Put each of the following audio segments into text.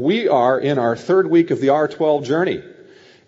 we are in our third week of the R12 journey.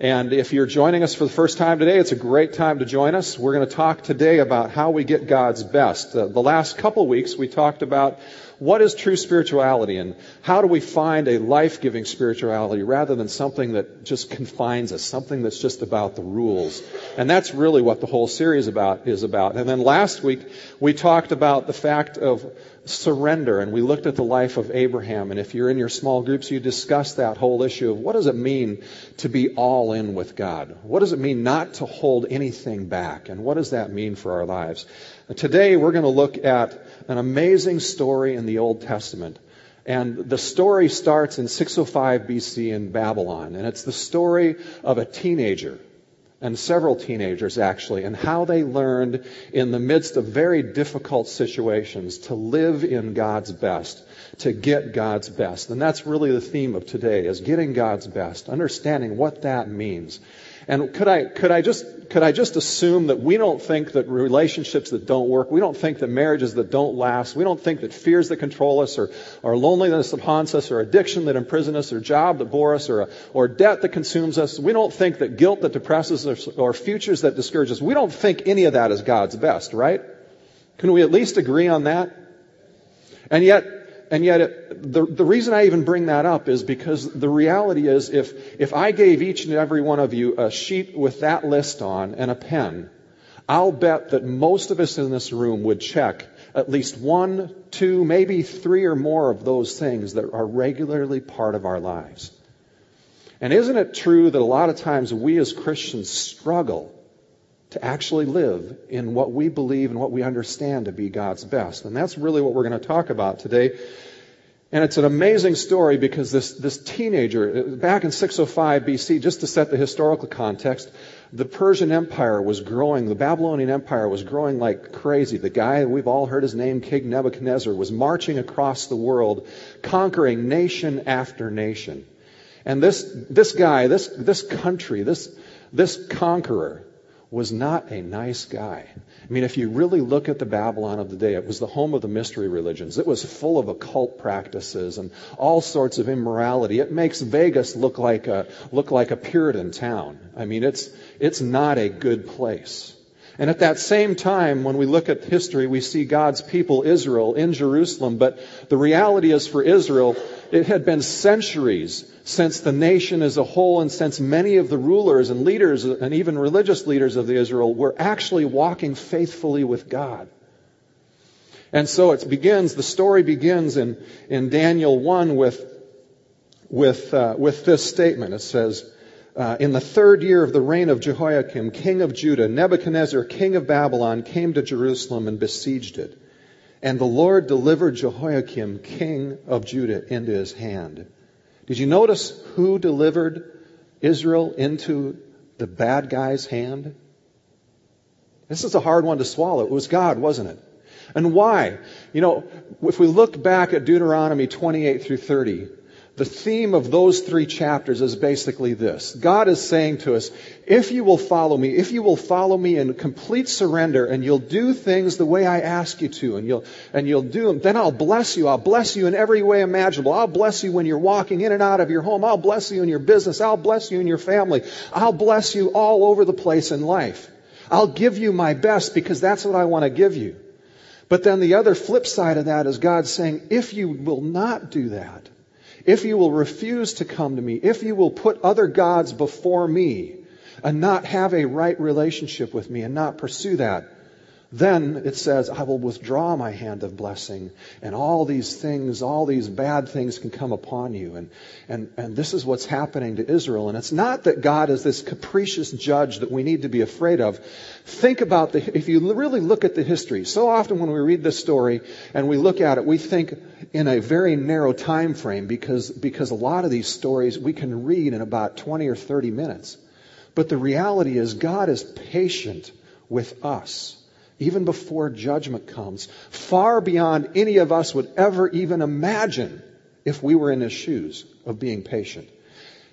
And if you're joining us for the first time today, it's a great time to join us. We're going to talk today about how we get God's best. Uh, the last couple weeks we talked about what is true spirituality and how do we find a life-giving spirituality rather than something that just confines us, something that's just about the rules. And that's really what the whole series about is about. And then last week we talked about the fact of surrender and we looked at the life of Abraham and if you're in your small groups you discussed that whole issue of what does it mean to be all in with God? What does it mean not to hold anything back? And what does that mean for our lives? Today we're going to look at an amazing story in the Old Testament. And the story starts in 605 BC in Babylon. And it's the story of a teenager, and several teenagers actually, and how they learned in the midst of very difficult situations to live in God's best, to get God's best. And that's really the theme of today, is getting God's best, understanding what that means. And could I, could I just, could I just assume that we don't think that relationships that don't work, we don't think that marriages that don't last, we don't think that fears that control us or, or loneliness that haunts us or addiction that imprisons us or job that bore us or, or debt that consumes us, we don't think that guilt that depresses us or futures that discourage us, we don't think any of that is God's best, right? Can we at least agree on that? And yet, and yet, it, the, the reason I even bring that up is because the reality is if, if I gave each and every one of you a sheet with that list on and a pen, I'll bet that most of us in this room would check at least one, two, maybe three or more of those things that are regularly part of our lives. And isn't it true that a lot of times we as Christians struggle to actually live in what we believe and what we understand to be God's best. And that's really what we're going to talk about today. And it's an amazing story because this, this teenager, back in 605 BC, just to set the historical context, the Persian Empire was growing, the Babylonian Empire was growing like crazy. The guy, we've all heard his name, King Nebuchadnezzar, was marching across the world, conquering nation after nation. And this, this guy, this, this country, this, this conqueror, was not a nice guy. I mean, if you really look at the Babylon of the day, it was the home of the mystery religions. It was full of occult practices and all sorts of immorality. It makes Vegas look like a, look like a Puritan town. I mean, it's, it's not a good place. And at that same time, when we look at history, we see God's people, Israel, in Jerusalem. But the reality is for Israel, it had been centuries since the nation as a whole and since many of the rulers and leaders and even religious leaders of Israel were actually walking faithfully with God. And so it begins, the story begins in, in Daniel 1 with, with, uh, with this statement. It says, uh, in the third year of the reign of Jehoiakim, king of Judah, Nebuchadnezzar, king of Babylon, came to Jerusalem and besieged it. And the Lord delivered Jehoiakim, king of Judah, into his hand. Did you notice who delivered Israel into the bad guy's hand? This is a hard one to swallow. It was God, wasn't it? And why? You know, if we look back at Deuteronomy 28 through 30, the theme of those three chapters is basically this. God is saying to us, if you will follow me, if you will follow me in complete surrender and you'll do things the way I ask you to and you'll, and you'll do them, then I'll bless you. I'll bless you in every way imaginable. I'll bless you when you're walking in and out of your home. I'll bless you in your business. I'll bless you in your family. I'll bless you all over the place in life. I'll give you my best because that's what I want to give you. But then the other flip side of that is God saying, if you will not do that, if you will refuse to come to me, if you will put other gods before me and not have a right relationship with me and not pursue that, then it says, I will withdraw my hand of blessing, and all these things, all these bad things can come upon you. And, and, and this is what's happening to Israel. And it's not that God is this capricious judge that we need to be afraid of. Think about the, if you really look at the history, so often when we read this story and we look at it, we think in a very narrow time frame because, because a lot of these stories we can read in about 20 or 30 minutes. But the reality is God is patient with us even before judgment comes, far beyond any of us would ever even imagine if we were in his shoes of being patient.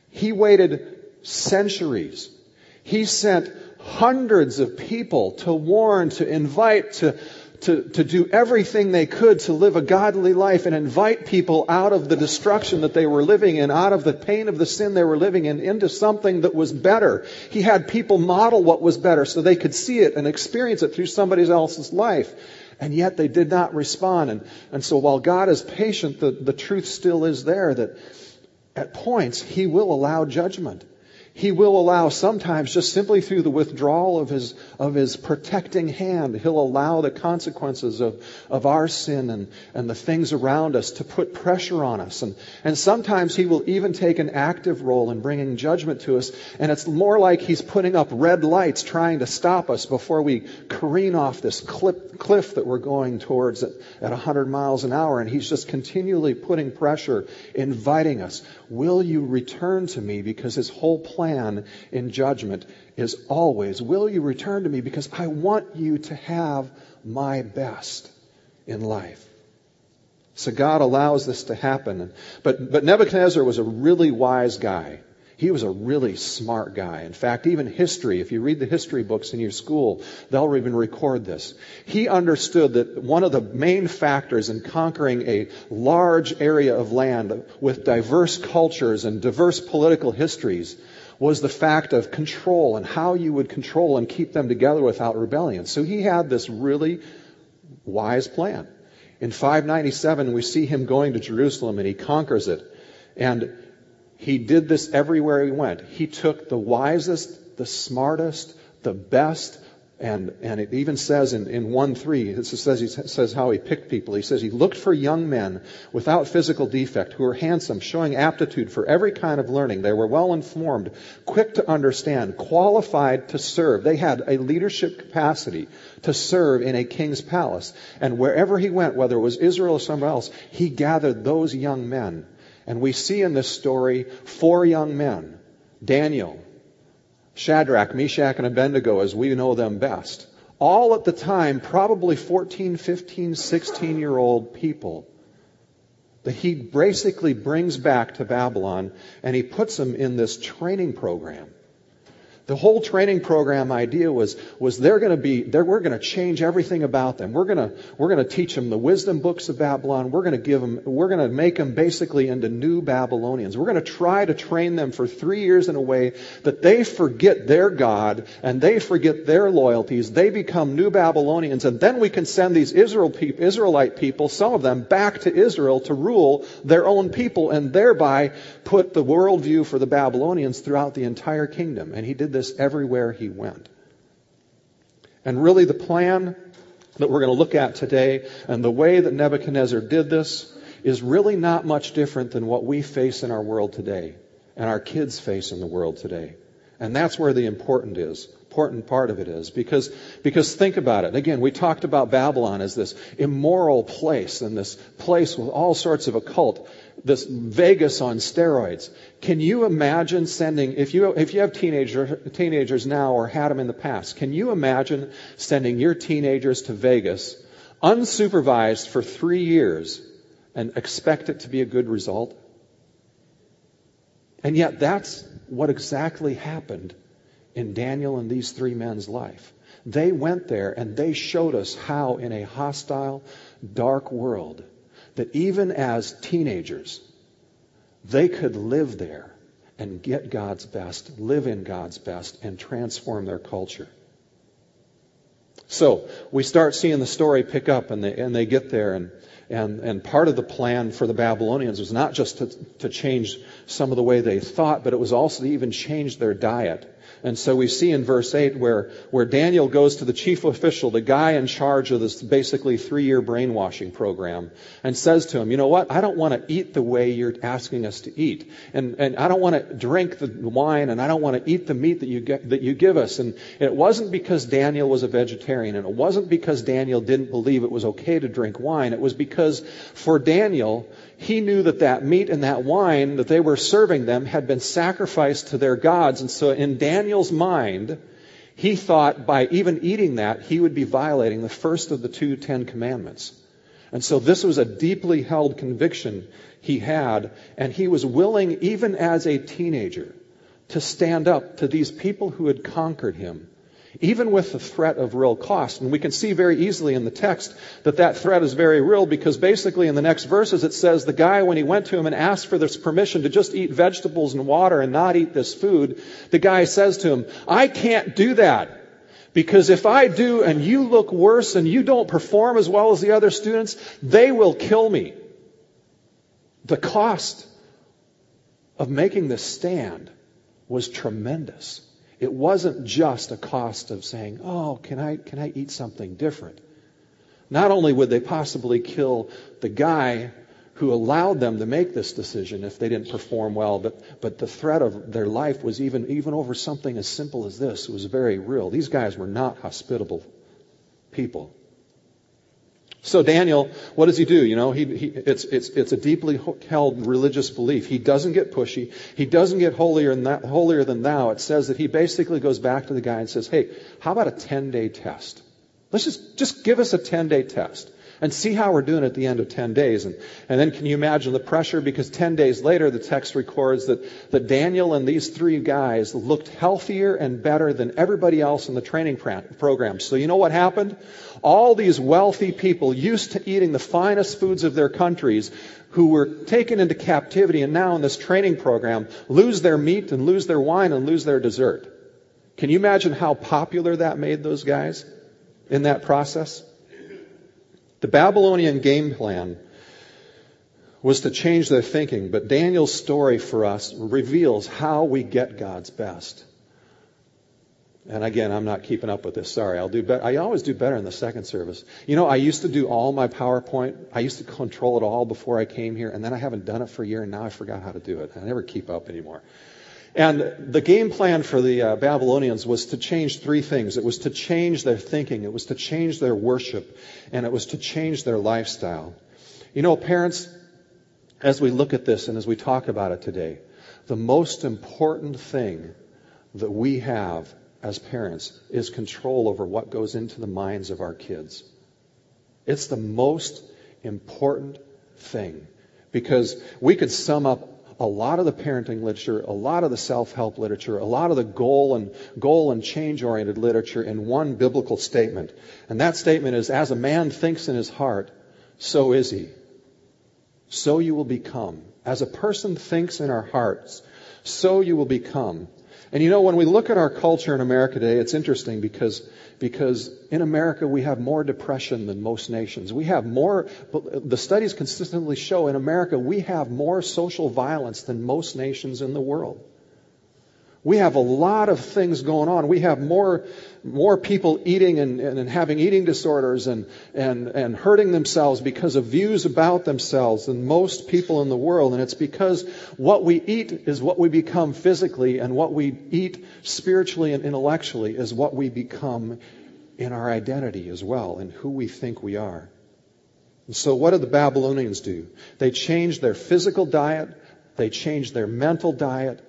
He waited centuries. He sent hundreds of people to warn, to invite, to, to, to do everything they could to live a godly life and invite people out of the destruction that they were living in, out of the pain of the sin they were living in, into something that was better. He had people model what was better so they could see it and experience it through somebody else's life. And yet they did not respond. And, and so while God is patient, the, the truth still is there that at points He will allow judgment. He will allow sometimes just simply through the withdrawal of his, of his protecting hand, he'll allow the consequences of, of our sin and, and the things around us to put pressure on us. And, and sometimes he will even take an active role in bringing judgment to us. And it's more like he's putting up red lights trying to stop us before we careen off this cliff, cliff that we're going towards at, at 100 miles an hour. And he's just continually putting pressure, inviting us. Will you return to me? Because his whole plan in judgment is always, will you return to me? Because I want you to have my best in life. So God allows this to happen. But, but Nebuchadnezzar was a really wise guy. He was a really smart guy. In fact, even history, if you read the history books in your school, they'll even record this. He understood that one of the main factors in conquering a large area of land with diverse cultures and diverse political histories was the fact of control and how you would control and keep them together without rebellion. So he had this really wise plan. In 597, we see him going to Jerusalem and he conquers it. And he did this everywhere he went. He took the wisest, the smartest, the best, and, and it even says in, in 1 3, it says, he says how he picked people. He says he looked for young men without physical defect who were handsome, showing aptitude for every kind of learning. They were well informed, quick to understand, qualified to serve. They had a leadership capacity to serve in a king's palace. And wherever he went, whether it was Israel or somewhere else, he gathered those young men and we see in this story four young men Daniel, Shadrach, Meshach, and Abednego, as we know them best. All at the time, probably 14, 15, 16 year old people that he basically brings back to Babylon and he puts them in this training program. The whole training program idea was, was they're going to be, we're going to change everything about them. We're going to, we're going to teach them the wisdom books of Babylon. We're going to give them, we're going to make them basically into new Babylonians. We're going to try to train them for three years in a way that they forget their God and they forget their loyalties. They become new Babylonians and then we can send these Israel people, Israelite people, some of them back to Israel to rule their own people and thereby put the worldview for the Babylonians throughout the entire kingdom. And he did this everywhere he went. And really, the plan that we're going to look at today and the way that Nebuchadnezzar did this is really not much different than what we face in our world today and our kids face in the world today. And that's where the important is important part of it is because because think about it again we talked about babylon as this immoral place and this place with all sorts of occult this Vegas on steroids. Can you imagine sending, if you, if you have teenager, teenagers now or had them in the past, can you imagine sending your teenagers to Vegas unsupervised for three years and expect it to be a good result? And yet that's what exactly happened in Daniel and these three men's life. They went there and they showed us how in a hostile, dark world, that even as teenagers, they could live there and get God's best, live in God's best, and transform their culture. So we start seeing the story pick up, and they, and they get there, and, and, and part of the plan for the Babylonians was not just to, to change some of the way they thought, but it was also to even change their diet. And so we see in verse 8 where, where Daniel goes to the chief official, the guy in charge of this basically three year brainwashing program, and says to him, You know what? I don't want to eat the way you're asking us to eat. And, and I don't want to drink the wine, and I don't want to eat the meat that you, get, that you give us. And it wasn't because Daniel was a vegetarian, and it wasn't because Daniel didn't believe it was okay to drink wine. It was because for Daniel, he knew that that meat and that wine that they were serving them had been sacrificed to their gods. And so in Daniel's mind, he thought by even eating that, he would be violating the first of the two Ten Commandments. And so this was a deeply held conviction he had, and he was willing, even as a teenager, to stand up to these people who had conquered him even with the threat of real cost. And we can see very easily in the text that that threat is very real because basically in the next verses it says the guy, when he went to him and asked for this permission to just eat vegetables and water and not eat this food, the guy says to him, I can't do that. Because if I do and you look worse and you don't perform as well as the other students, they will kill me. The cost of making this stand was tremendous. It wasn't just a cost of saying, oh, can I, can I eat something different? Not only would they possibly kill the guy who allowed them to make this decision if they didn't perform well, but, but the threat of their life was even, even over something as simple as this. It was very real. These guys were not hospitable people. So Daniel, what does he do? You know, he, he, it's, it's, it's a deeply held religious belief. He doesn't get pushy. He doesn't get holier than, that, holier than thou. It says that he basically goes back to the guy and says, hey, how about a 10 day test? Let's just, just give us a 10 day test and see how we're doing at the end of 10 days. And, and then can you imagine the pressure? Because 10 days later, the text records that, that Daniel and these three guys looked healthier and better than everybody else in the training program. So you know what happened? All these wealthy people used to eating the finest foods of their countries who were taken into captivity and now in this training program lose their meat and lose their wine and lose their dessert. Can you imagine how popular that made those guys in that process? The Babylonian game plan was to change their thinking, but Daniel's story for us reveals how we get God's best. And again, I'm not keeping up with this. Sorry. I'll do better. I always do better in the second service. You know, I used to do all my PowerPoint. I used to control it all before I came here, and then I haven't done it for a year, and now I forgot how to do it. I never keep up anymore. And the game plan for the uh, Babylonians was to change three things. It was to change their thinking, it was to change their worship, and it was to change their lifestyle. You know, parents, as we look at this and as we talk about it today, the most important thing that we have as parents is control over what goes into the minds of our kids. It's the most important thing because we could sum up a lot of the parenting literature, a lot of the self-help literature, a lot of the goal and goal and change-oriented literature in one biblical statement. And that statement is, as a man thinks in his heart, so is he. So you will become. As a person thinks in our hearts, so you will become. And you know, when we look at our culture in America today, it's interesting because, because in America we have more depression than most nations. We have more, the studies consistently show in America we have more social violence than most nations in the world. We have a lot of things going on. We have more, more people eating and, and, having eating disorders and, and, and hurting themselves because of views about themselves than most people in the world. And it's because what we eat is what we become physically, and what we eat spiritually and intellectually is what we become in our identity as well, and who we think we are. And so, what did the Babylonians do? They changed their physical diet, they changed their mental diet,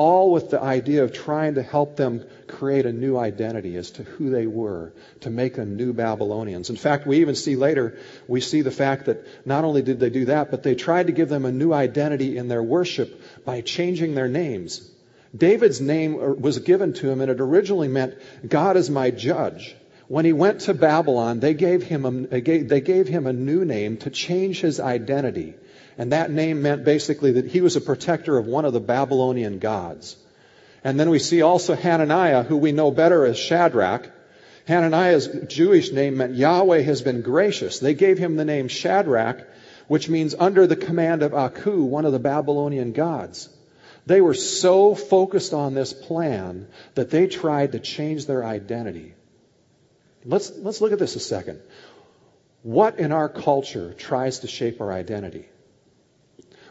all with the idea of trying to help them create a new identity as to who they were, to make them new Babylonians. In fact, we even see later, we see the fact that not only did they do that, but they tried to give them a new identity in their worship by changing their names. David's name er, was given to him, and it originally meant, God is my judge. When he went to Babylon, they gave him a, they gave him a new name to change his identity. And that name meant basically that he was a protector of one of the Babylonian gods. And then we see also Hananiah, who we know better as Shadrach. Hananiah's Jewish name meant Yahweh has been gracious. They gave him the name Shadrach, which means under the command of Aku, one of the Babylonian gods. They were so focused on this plan that they tried to change their identity. Let's, let's look at this a second. What in our culture tries to shape our identity?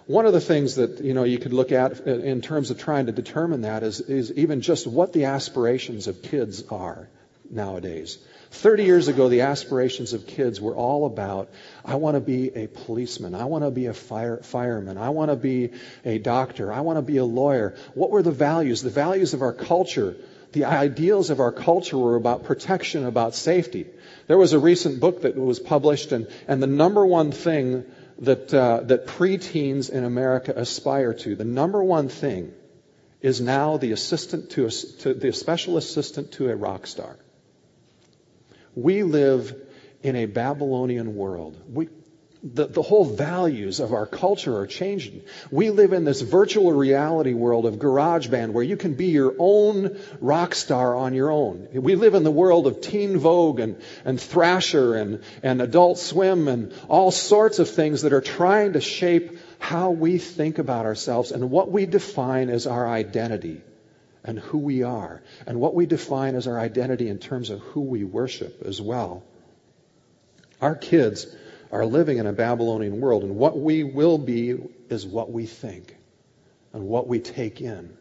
One of the things that you know you could look at in terms of trying to determine that is, is even just what the aspirations of kids are nowadays. 30 years ago, the aspirations of kids were all about, I want to be a policeman. I want to be a fire, fireman. I want to be a doctor. I want to be a lawyer. What were the values? The values of our culture, the ideals of our culture were about protection, about safety. There was a recent book that was published, and, and the number one thing that, uh, that preteens in America aspire to. The number one thing is now the assistant to, a, to the special assistant to a rock star. We live in a Babylonian world. We, the, the whole values of our culture are changing. We live in this virtual reality world of GarageBand where you can be your own rock star on your own. We live in the world of Teen Vogue and, and Thrasher and, and Adult Swim and all sorts of things that are trying to shape how we think about ourselves and what we define as our identity and who we are and what we define as our identity in terms of who we worship as well. Our kids are living in a Babylonian world, and what we will be is what we think and what we take in.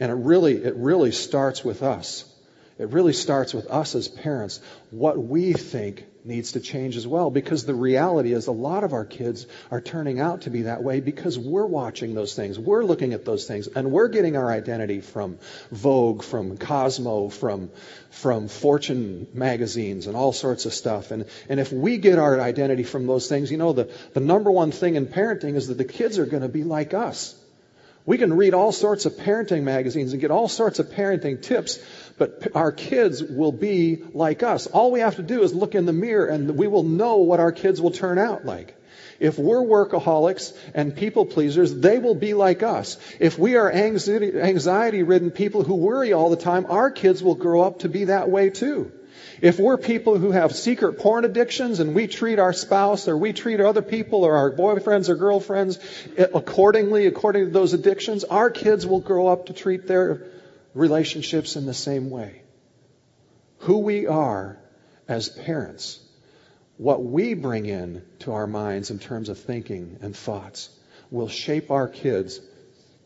And it really, it really starts with us. It really starts with us as parents. What we think needs to change as well because the reality is a lot of our kids are turning out to be that way because we're watching those things. We're looking at those things and we're getting our identity from Vogue, from Cosmo, from, from Fortune magazines and all sorts of stuff. And, and if we get our identity from those things, you know, the, the number one thing in parenting is that the kids are going to be like us. We can read all sorts of parenting magazines and get all sorts of parenting tips, but our kids will be like us. All we have to do is look in the mirror and we will know what our kids will turn out like. If we're workaholics and people pleasers, they will be like us. If we are anxiety ridden people who worry all the time, our kids will grow up to be that way too. If we're people who have secret porn addictions and we treat our spouse or we treat other people or our boyfriends or girlfriends eh, accordingly, according to those addictions, our kids will grow up to treat their relationships in the same way. Who we are as parents, what we bring in to our minds in terms of thinking and thoughts, will shape our kids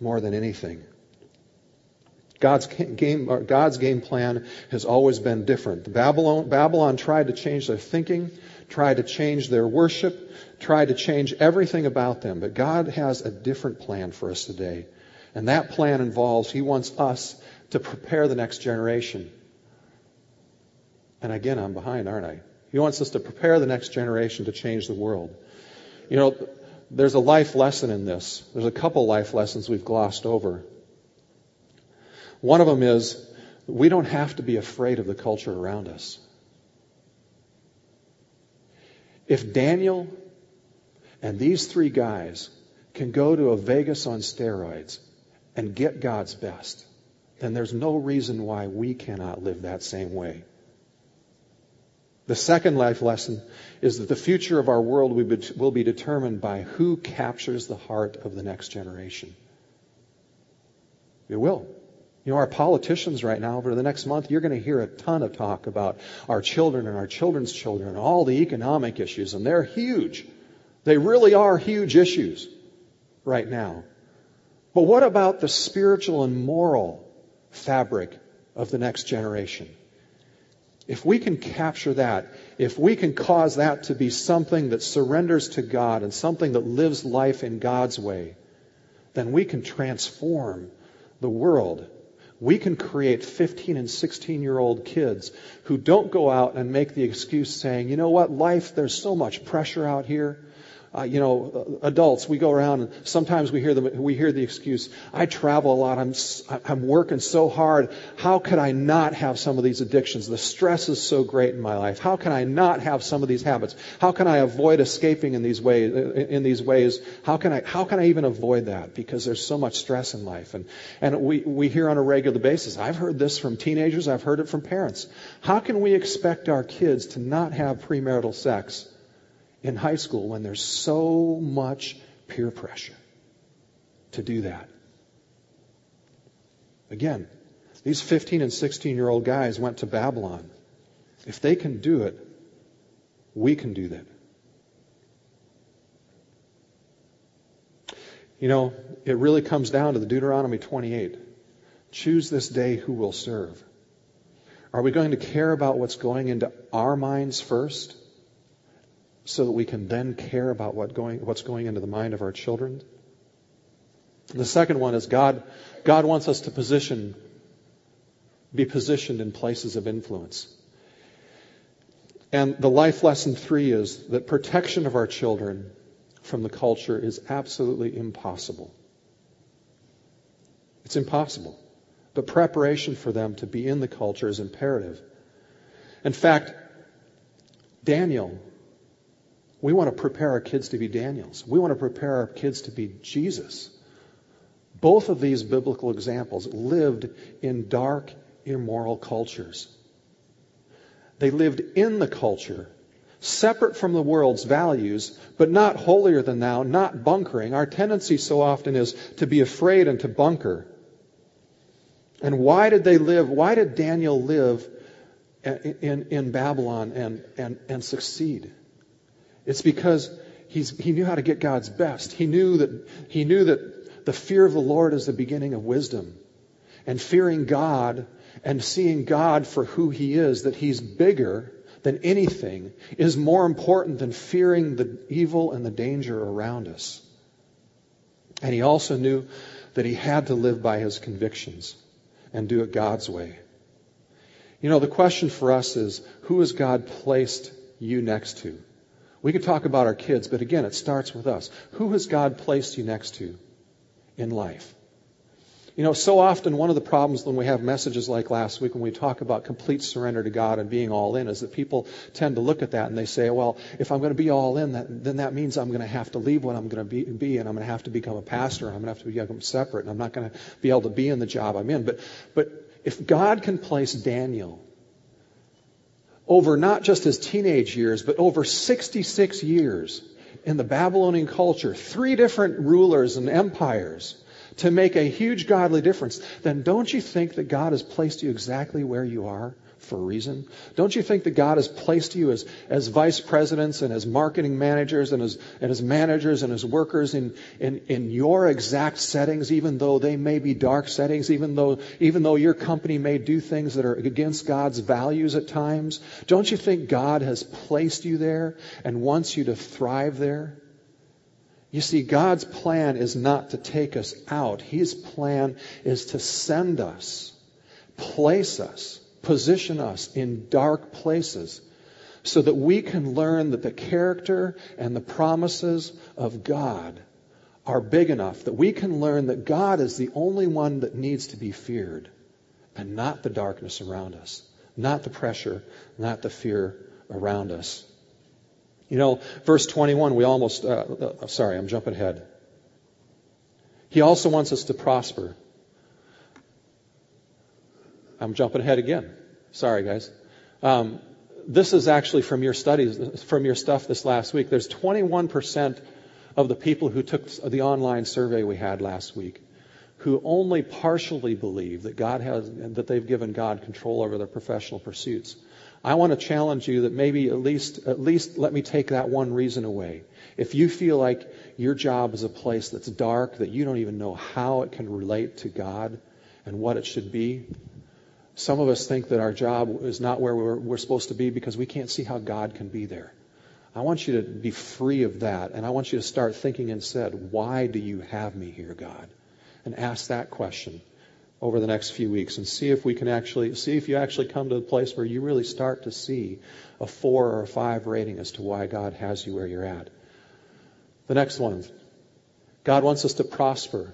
more than anything. God's game, uh, God's game plan has always been different. Babylon, Babylon tried to change their thinking, tried to change their worship, tried to change everything about them. But God has a different plan for us today. And that plan involves He wants us to prepare the next generation. And again, I'm behind, aren't I? He wants us to prepare the next generation to change the world. You know, there's a life lesson in this. There's a couple life lessons we've glossed over. One of them is we don't have to be afraid of the culture around us. If Daniel and these three guys can go to a Vegas on steroids and get God's best, then there's no reason why we cannot live that same way. The second life lesson is that the future of our world will be determined by who captures the heart of the next generation. It will. You know, our politicians right now, over the next month, you're going to hear a ton of talk about our children and our children's children and all the economic issues, and they're huge. They really are huge issues right now. But what about the spiritual and moral fabric of the next generation? If we can capture that, if we can cause that to be something that surrenders to God and something that lives life in God's way, then we can transform the world. We can create 15 and 16 year old kids who don't go out and make the excuse saying, you know what, life, there's so much pressure out here uh, you know, adults, we go around and sometimes we hear the, we hear the excuse, I travel a lot, I'm, I'm working so hard, how could I not have some of these addictions? The stress is so great in my life. How can I not have some of these habits? How can I avoid escaping in these ways, in these ways? How can I, how can I even avoid that? Because there's so much stress in life. And, and we, we hear on a regular basis, I've heard this from teenagers, I've heard it from parents. How can we expect our kids to not have premarital sex? In high school when there's so much peer pressure to do that. Again, these 15 and 16 year old guys went to Babylon. If they can do it, we can do that. You know, it really comes down to the Deuteronomy 28. Choose this day who will serve. Are we going to care about what's going into our minds first? So that we can then care about what going, what's going into the mind of our children. The second one is God, God wants us to position, be positioned in places of influence. And the life lesson three is that protection of our children from the culture is absolutely impossible. It's impossible. But preparation for them to be in the culture is imperative. In fact, Daniel, we want to prepare our kids to be Daniels. We want to prepare our kids to be Jesus. Both of these biblical examples lived in dark, immoral cultures. They lived in the culture, separate from the world's values, but not holier than thou, not bunkering. Our tendency so often is to be afraid and to bunker. And why did they live? Why did Daniel live in, in Babylon and, and, and succeed? It's because he's, he knew how to get God's best. He knew that, he knew that the fear of the Lord is the beginning of wisdom. And fearing God and seeing God for who he is, that he's bigger than anything, is more important than fearing the evil and the danger around us. And he also knew that he had to live by his convictions and do it God's way. You know, the question for us is who has God placed you next to? We could talk about our kids, but again, it starts with us. Who has God placed you next to in life? You know, so often one of the problems when we have messages like last week when we talk about complete surrender to God and being all in is that people tend to look at that and they say, well, if I'm going to be all in, then that means I'm going to have to leave what I'm going to be, be and I'm going to have to become a pastor and I'm going to have to become separate and I'm not going to be able to be in the job I'm in. But, but if God can place Daniel over not just his teenage years, but over 66 years in the Babylonian culture, three different rulers and empires, to make a huge godly difference, then don't you think that God has placed you exactly where you are for a reason? Don't you think that God has placed you as, as vice presidents and as marketing managers and as, and as managers and as workers in, in, in your exact settings, even though they may be dark settings, even though, even though your company may do things that are against God's values at times? Don't you think God has placed you there and wants you to thrive there? You see, God's plan is not to take us out. His plan is to send us, place us, position us in dark places so that we can learn that the character and the promises of God are big enough that we can learn that God is the only one that needs to be feared and not the darkness around us, not the pressure, not the fear around us. You know, verse 21, we almost, uh, uh, sorry, I'm jumping ahead. He also wants us to prosper. I'm jumping ahead again. Sorry, guys. Um, this is actually from your studies, from your stuff this last week. There's 21% of the people who took the online survey we had last week who only partially believe that God has, that they've given God control over their professional pursuits. I want to challenge you that maybe at least, at least let me take that one reason away. If you feel like your job is a place that's dark, that you don't even know how it can relate to God and what it should be, some of us think that our job is not where we're, we're supposed to be because we can't see how God can be there. I want you to be free of that, and I want you to start thinking instead, why do you have me here, God? And ask that question over the next few weeks and see if we can actually see if you actually come to a place where you really start to see a four or a five rating as to why God has you where you're at. The next one. God wants us to prosper.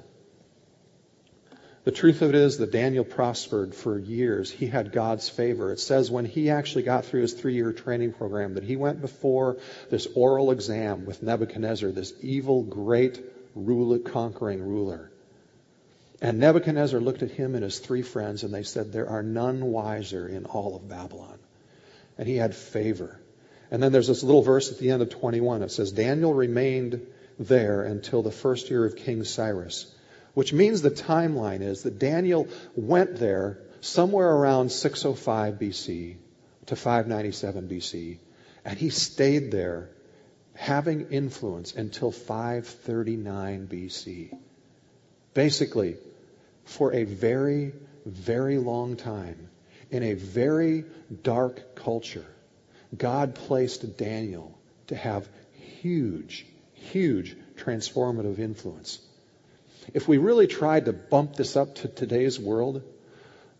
The truth of it is that Daniel prospered for years. He had God's favor. It says when he actually got through his three year training program that he went before this oral exam with Nebuchadnezzar, this evil, great, ruler, conquering ruler. And Nebuchadnezzar looked at him and his three friends, and they said, There are none wiser in all of Babylon. And he had favor. And then there's this little verse at the end of 21. It says, Daniel remained there until the first year of King Cyrus, which means the timeline is that Daniel went there somewhere around 605 BC to 597 BC, and he stayed there having influence until 539 BC. Basically, for a very, very long time, in a very dark culture, God placed Daniel to have huge, huge transformative influence. If we really tried to bump this up to today's world,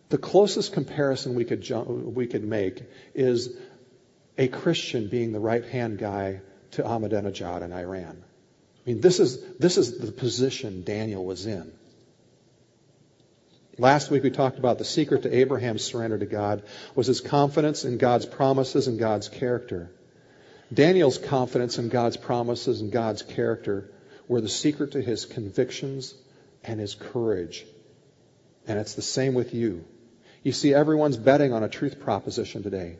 the closest comparison we could, we could make is a Christian being the right hand guy to Ahmadinejad in Iran. I mean, this is, this is the position Daniel was in. Last week we talked about the secret to Abraham's surrender to God was his confidence in God's promises and God's character. Daniel's confidence in God's promises and God's character were the secret to his convictions and his courage. And it's the same with you. You see, everyone's betting on a truth proposition today.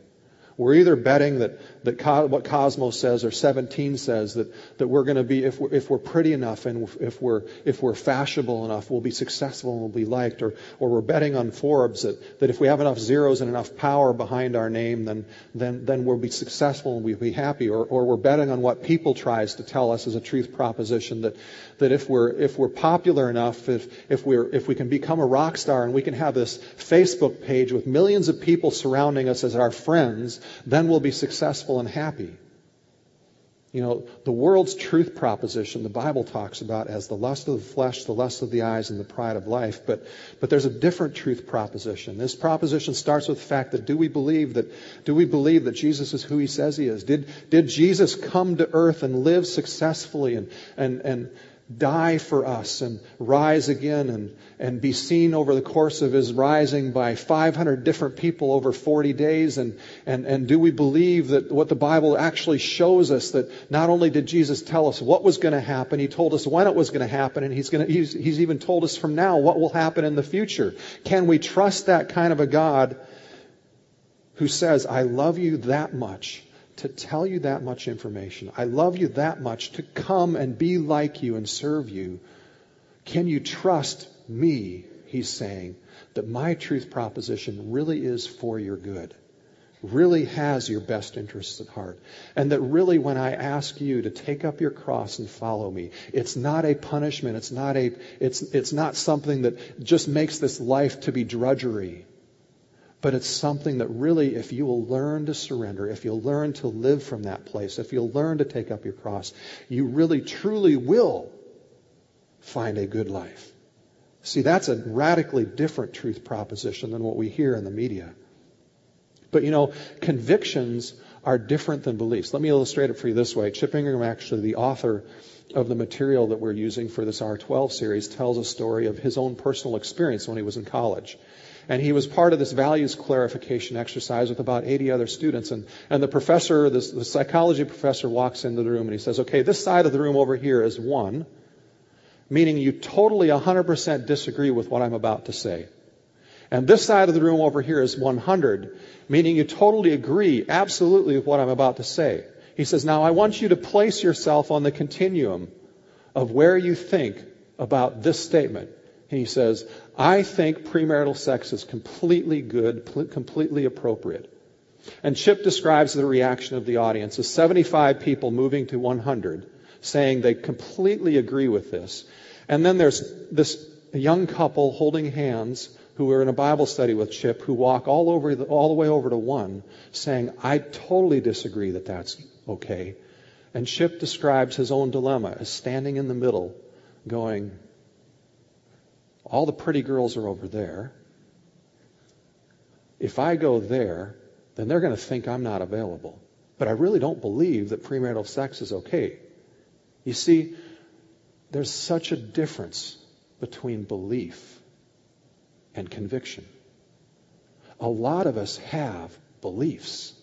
We're either betting that, that Co- what Cosmos says or 17 says that, that we're going to be, if we're, if we're pretty enough and if we're, if we're fashionable enough, we'll be successful and we'll be liked. Or, or we're betting on Forbes that, that if we have enough zeros and enough power behind our name, then, then, then we'll be successful and we'll be happy. Or, or we're betting on what people tries to tell us as a truth proposition that, that if we're, if we're popular enough, if, if we're, if we can become a rock star and we can have this Facebook page with millions of people surrounding us as our friends, then we'll be successful and happy. You know, the world's truth proposition, the Bible talks about as the lust of the flesh, the lust of the eyes, and the pride of life. But, but there's a different truth proposition. This proposition starts with the fact that do we believe that, do we believe that Jesus is who he says he is? Did, did Jesus come to earth and live successfully and, and, and, die for us and rise again and, and be seen over the course of his rising by 500 different people over 40 days? And, and, and do we believe that what the Bible actually shows us that not only did Jesus tell us what was going to happen, he told us when it was going to happen, and he's, going to, he's, he's even told us from now what will happen in the future. Can we trust that kind of a God who says, I love you that much to tell you that much information. I love you that much to come and be like you and serve you. Can you trust me, he's saying, that my truth proposition really is for your good? Really has your best interests at heart. And that really when I ask you to take up your cross and follow me, it's not a punishment. It's not a, it's, it's not something that just makes this life to be drudgery. But it's something that really, if you will learn to surrender, if you'll learn to live from that place, if you'll learn to take up your cross, you really, truly will find a good life. See, that's a radically different truth proposition than what we hear in the media. But you know, convictions are different than beliefs. Let me illustrate it for you this way. Chip Ingram, actually, the author of the material that we're using for this R12 series, tells a story of his own personal experience when he was in college. And he was part of this values clarification exercise with about 80 other students. And, and the professor, the psychology professor walks into the room and he says, okay, this side of the room over here is one, meaning you totally 100% disagree with what I'm about to say. And this side of the room over here is 100, meaning you totally agree absolutely with what I'm about to say. He says, now I want you to place yourself on the continuum of where you think about this statement. He says, I think premarital sex is completely good, completely appropriate. And Chip describes the reaction of the audience as 75 people moving to 100, saying they completely agree with this. And then there's this young couple holding hands who are in a Bible study with Chip who walk all over the, all the way over to one, saying, I totally disagree that that's okay. And Chip describes his own dilemma as standing in the middle, going, all the pretty girls are over there. If I go there, then they're going to think I'm not available. But I really don't believe that premarital sex is okay. You see, there's such a difference between belief and conviction. A lot of us have beliefs,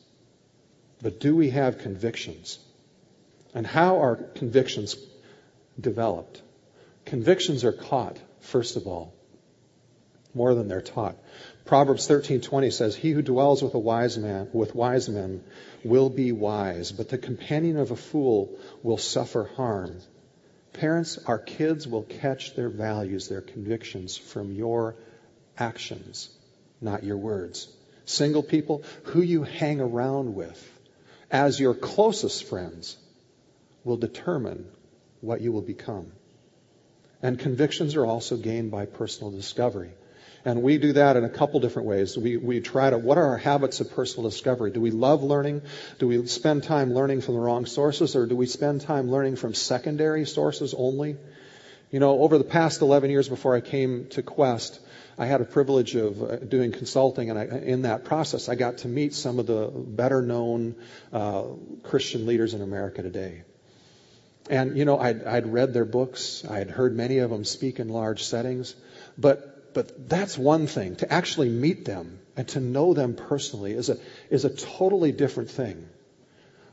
but do we have convictions? And how are convictions developed? Convictions are caught first of all, more than they're taught. Proverbs 13:20 says, "He who dwells with a wise man, with wise men, will be wise, but the companion of a fool will suffer harm." Parents, our kids will catch their values, their convictions from your actions, not your words. Single people, who you hang around with as your closest friends will determine what you will become. And convictions are also gained by personal discovery. And we do that in a couple different ways. We, we try to, what are our habits of personal discovery? Do we love learning? Do we spend time learning from the wrong sources? Or do we spend time learning from secondary sources only? You know, over the past 11 years before I came to Quest, I had a privilege of uh, doing consulting, and I, in that process, I got to meet some of the better known uh, Christian leaders in America today. And, you know, I'd, I'd read their books. I had heard many of them speak in large settings. But but that's one thing. To actually meet them and to know them personally is a, is a totally different thing.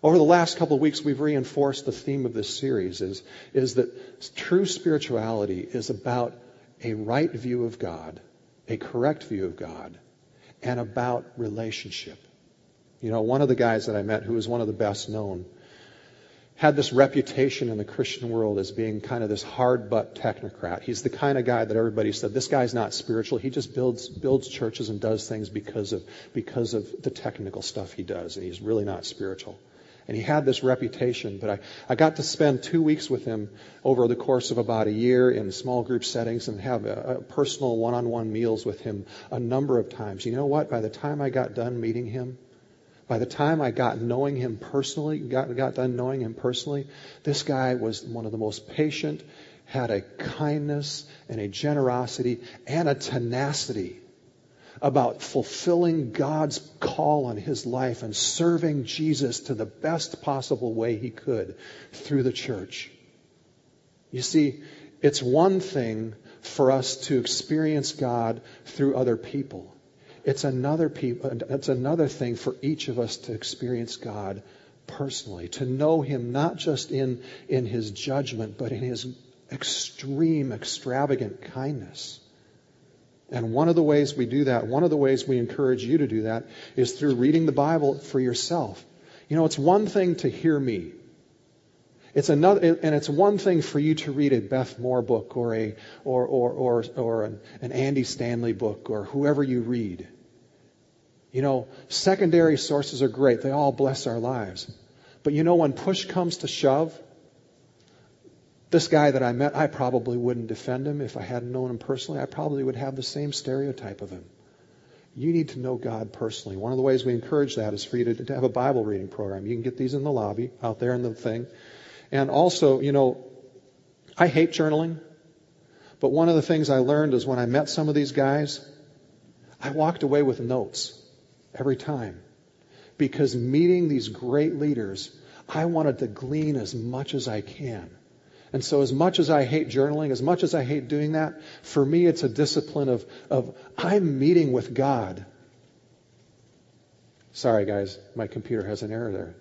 Over the last couple of weeks, we've reinforced the theme of this series is, is that true spirituality is about a right view of God, a correct view of God, and about relationship. You know, one of the guys that I met who is one of the best known had this reputation in the Christian world as being kind of this hard butt technocrat. He's the kind of guy that everybody said, this guy's not spiritual. He just builds, builds churches and does things because of, because of the technical stuff he does. And he's really not spiritual. And he had this reputation, but I, I got to spend two weeks with him over the course of about a year in small group settings and have a, a personal one-on-one meals with him a number of times. You know what? By the time I got done meeting him, by the time I got knowing him personally, got, got done knowing him personally, this guy was one of the most patient, had a kindness and a generosity and a tenacity about fulfilling God's call on his life and serving Jesus to the best possible way he could through the church. You see, it's one thing for us to experience God through other people. It's another people, it's another thing for each of us to experience God personally, to know Him not just in, in His judgment, but in His extreme, extravagant kindness. And one of the ways we do that, one of the ways we encourage you to do that, is through reading the Bible for yourself. You know, it's one thing to hear me. It's another, and it's one thing for you to read a Beth Moore book or a, or, or, or, or an, an Andy Stanley book or whoever you read. You know, secondary sources are great. They all bless our lives. But you know, when push comes to shove, this guy that I met, I probably wouldn't defend him if I hadn't known him personally. I probably would have the same stereotype of him. You need to know God personally. One of the ways we encourage that is for you to, to have a Bible reading program. You can get these in the lobby, out there in the thing. And also, you know, I hate journaling. But one of the things I learned is when I met some of these guys, I walked away with notes every time. Because meeting these great leaders, I wanted to glean as much as I can. And so as much as I hate journaling, as much as I hate doing that, for me it's a discipline of, of I'm meeting with God. Sorry guys, my computer has an error there.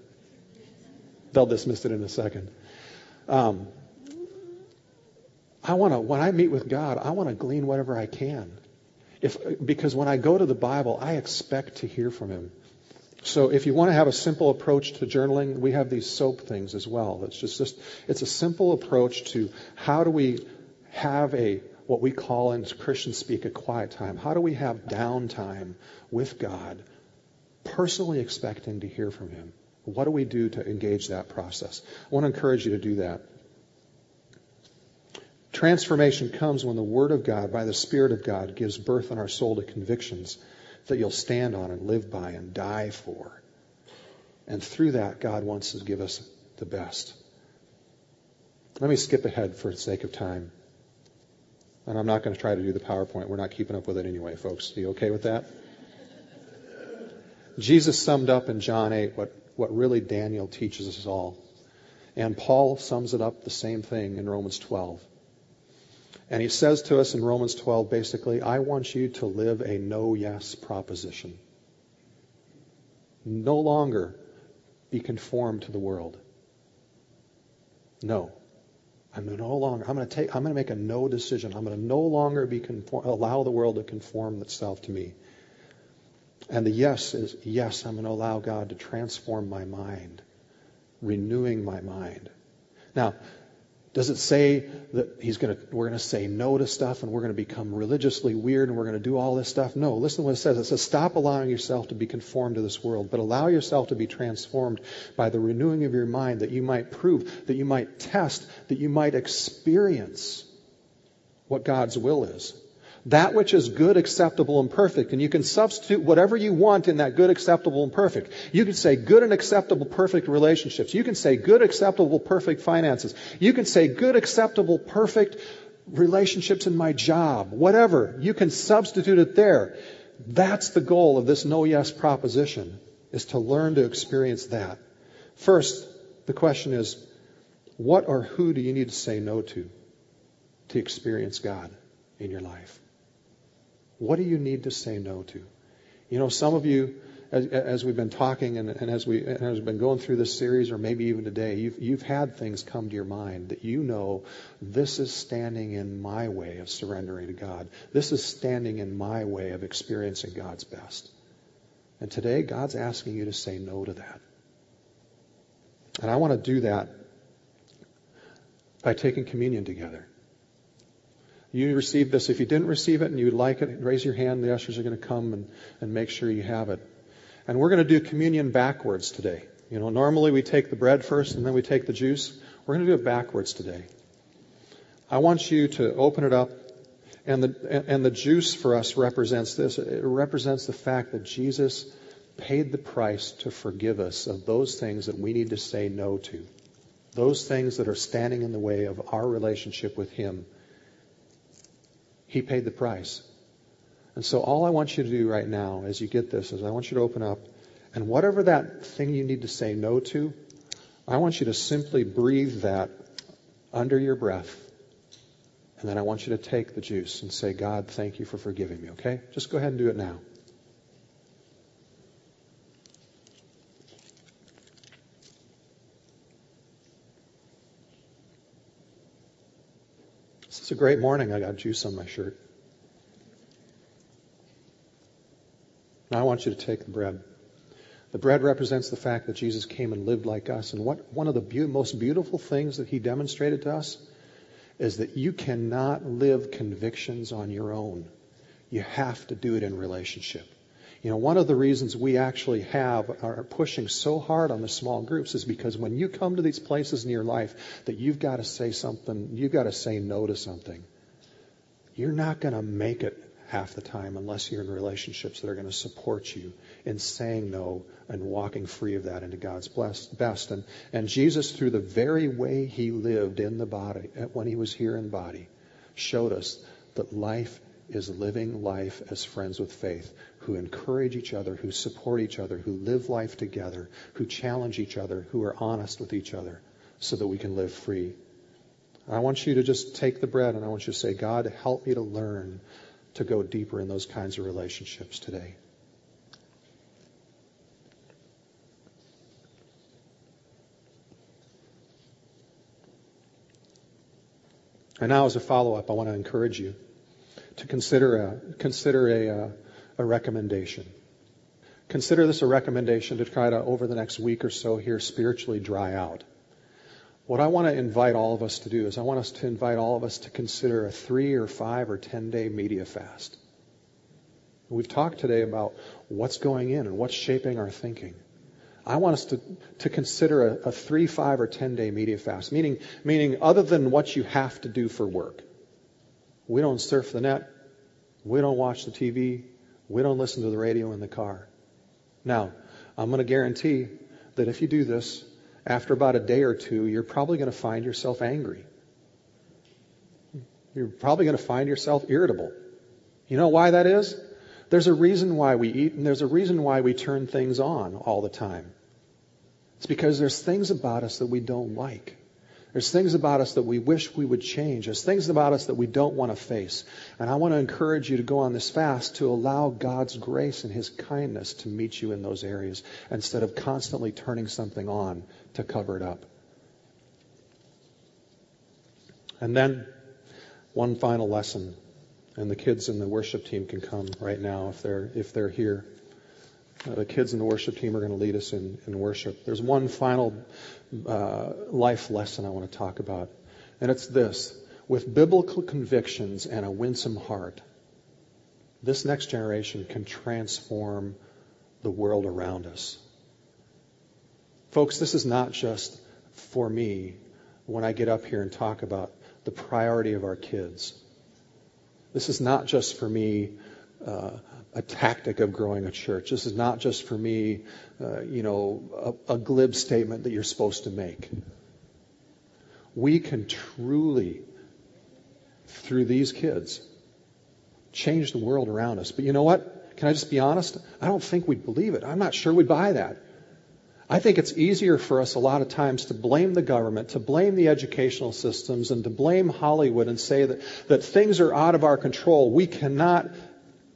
They'll dismiss it in a second. Um, I want to, when I meet with God, I want to glean whatever I can. If, because when I go to the Bible, I expect to hear from Him. So if you want to have a simple approach to journaling, we have these SOAP things as well. It's just, just it's a simple approach to how do we have a what we call in Christian speak a quiet time. How do we have downtime with God, personally expecting to hear from Him? What do we do to engage that process? I want to encourage you to do that. Transformation comes when the Word of God, by the Spirit of God, gives birth in our soul to convictions that you'll stand on and live by and die for. And through that, God wants to give us the best. Let me skip ahead for the sake of time. And I'm not going to try to do the PowerPoint. We're not keeping up with it anyway, folks. Are you okay with that? Jesus summed up in John 8 what, what really Daniel teaches us all. And Paul sums it up the same thing in Romans 12. And he says to us in Romans 12, basically, I want you to live a no yes proposition. No longer be conformed to the world. No. I'm no longer, I'm going to take, I'm going to make a no decision. I'm going to no longer be conform, allow the world to conform itself to me. And the yes is, yes, I'm going to allow God to transform my mind, renewing my mind. Now, does it say that he's going to, we're going to say no to stuff and we're going to become religiously weird and we're going to do all this stuff? No. Listen to what it says. It says, stop allowing yourself to be conformed to this world, but allow yourself to be transformed by the renewing of your mind that you might prove, that you might test, that you might experience what God's will is that which is good, acceptable, and perfect. And you can substitute whatever you want in that good, acceptable, and perfect. You can say good and acceptable, perfect relationships. You can say good, acceptable, perfect finances. You can say good, acceptable, perfect relationships in my job. Whatever. You can substitute it there. That's the goal of this no yes proposition, is to learn to experience that. First, the question is, what or who do you need to say no to to experience God in your life? What do you need to say no to? You know, some of you, as, as we've been talking and, and as, we, as we've been going through this series, or maybe even today, you've, you've had things come to your mind that you know this is standing in my way of surrendering to God. This is standing in my way of experiencing God's best. And today, God's asking you to say no to that. And I want to do that by taking communion together. You received this. If you didn't receive it and you'd like it, raise your hand. The ushers are going to come and, and make sure you have it. And we're going to do communion backwards today. You know, normally we take the bread first and then we take the juice. We're going to do it backwards today. I want you to open it up. And the, and the juice for us represents this. It represents the fact that Jesus paid the price to forgive us of those things that we need to say no to. Those things that are standing in the way of our relationship with Him he paid the price. And so all I want you to do right now as you get this is I want you to open up and whatever that thing you need to say no to, I want you to simply breathe that under your breath. And then I want you to take the juice and say, God, thank you for forgiving me, okay? Just go ahead and do it now. It's a great morning. I got juice on my shirt. Now I want you to take the bread. The bread represents the fact that Jesus came and lived like us. And what, one of the be- most beautiful things that he demonstrated to us is that you cannot live convictions on your own. You have to do it in relationship. You know, one of the reasons we actually have are pushing so hard on the small groups is because when you come to these places in your life that you've got to say something, you've got to say no to something. You're not going to make it half the time unless you're in relationships that are going to support you in saying no and walking free of that into God's best. And, and Jesus, through the very way he lived in the body, when he was here in body, showed us that life is living life as friends with faith who encourage each other, who support each other, who live life together, who challenge each other, who are honest with each other so that we can live free. I want you to just take the bread and I want you to say, God, help me to learn to go deeper in those kinds of relationships today. And now, as a follow up, I want to encourage you to consider a, consider a, uh, a recommendation. Consider this a recommendation to try to, over the next week or so here, spiritually dry out. What I want to invite all of us to do is I want us to invite all of us to consider a three or five or ten day media fast. We've talked today about what's going in and what's shaping our thinking. I want us to, to consider a, a three, five, or ten day media fast, meaning, meaning other than what you have to do for work. We don't surf the net. We don't watch the TV. We don't listen to the radio in the car. Now, I'm going to guarantee that if you do this, after about a day or two, you're probably going to find yourself angry. You're probably going to find yourself irritable. You know why that is? There's a reason why we eat, and there's a reason why we turn things on all the time. It's because there's things about us that we don't like. There's things about us that we wish we would change. There's things about us that we don't want to face. And I want to encourage you to go on this fast to allow God's grace and His kindness to meet you in those areas instead of constantly turning something on to cover it up. And then, one final lesson. And the kids in the worship team can come right now if they're, if they're here. Uh, the kids in the worship team are going to lead us in, in worship. There's one final uh, life lesson I want to talk about, and it's this. With biblical convictions and a winsome heart, this next generation can transform the world around us. Folks, this is not just for me when I get up here and talk about the priority of our kids. This is not just for me uh, a tactic of growing a church. This is not just for me, uh, you know, a, a glib statement that you're supposed to make. We can truly, through these kids, change the world around us. But you know what? Can I just be honest? I don't think we'd believe it. I'm not sure we'd buy that. I think it's easier for us a lot of times to blame the government, to blame the educational systems, and to blame Hollywood and say that, that things are out of our control. We cannot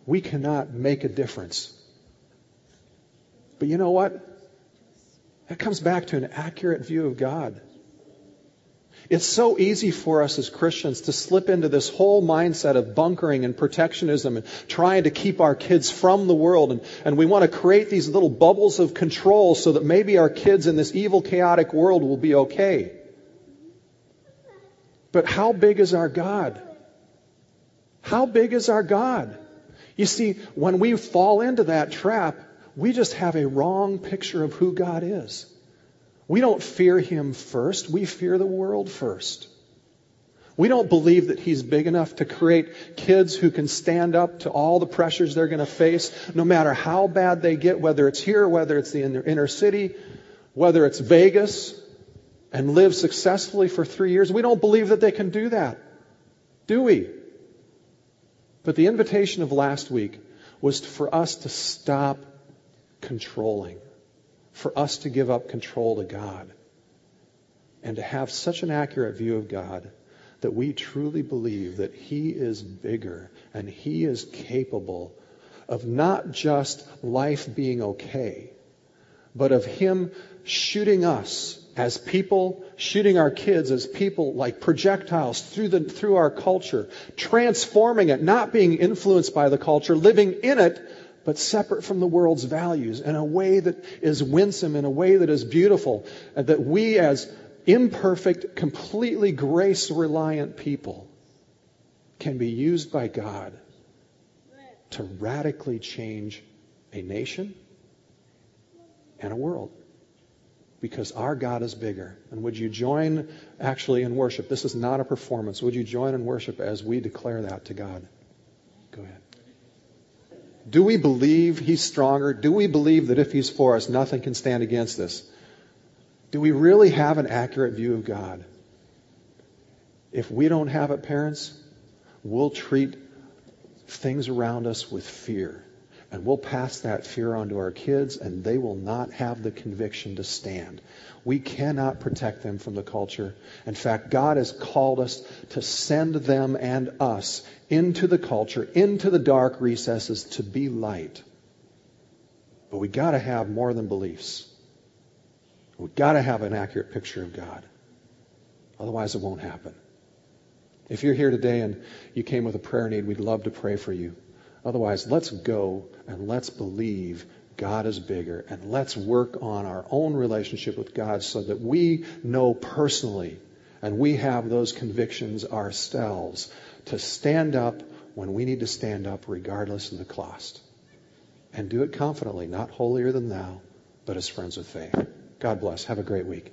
we cannot make a difference. But you know what? That comes back to an accurate view of God. It's so easy for us as Christians to slip into this whole mindset of bunkering and protectionism and trying to keep our kids from the world. And, and we want to create these little bubbles of control so that maybe our kids in this evil, chaotic world will be okay. But how big is our God? How big is our God? You see, when we fall into that trap, we just have a wrong picture of who God is. We don't fear Him first, we fear the world first. We don't believe that He's big enough to create kids who can stand up to all the pressures they're going to face, no matter how bad they get, whether it's here, whether it's the inner city, whether it's Vegas, and live successfully for three years. We don't believe that they can do that, do we? But the invitation of last week was for us to stop controlling, for us to give up control to God, and to have such an accurate view of God that we truly believe that He is bigger and He is capable of not just life being okay, but of Him shooting us as people, shooting our kids as people like projectiles through the, through our culture, transforming it, not being influenced by the culture, living in it, but separate from the world's values in a way that is winsome, in a way that is beautiful, and that we as imperfect, completely grace reliant people can be used by God to radically change a nation and a world because our God is bigger. And would you join actually in worship? This is not a performance. Would you join in worship as we declare that to God? Go ahead. Do we believe He's stronger? Do we believe that if He's for us, nothing can stand against us? Do we really have an accurate view of God? If we don't have it, parents, we'll treat things around us with fear. And we'll pass that fear on to our kids, and they will not have the conviction to stand. We cannot protect them from the culture. In fact, God has called us to send them and us into the culture, into the dark recesses to be light. But we got to have more than beliefs. We got to have an accurate picture of God. Otherwise, it won't happen. If you're here today and you came with a prayer need, we'd love to pray for you. Otherwise, let's go and let's believe God is bigger and let's work on our own relationship with God so that we know personally and we have those convictions ourselves to stand up when we need to stand up regardless of the cost. And do it confidently, not holier than thou, but as friends with faith. God bless. Have a great week.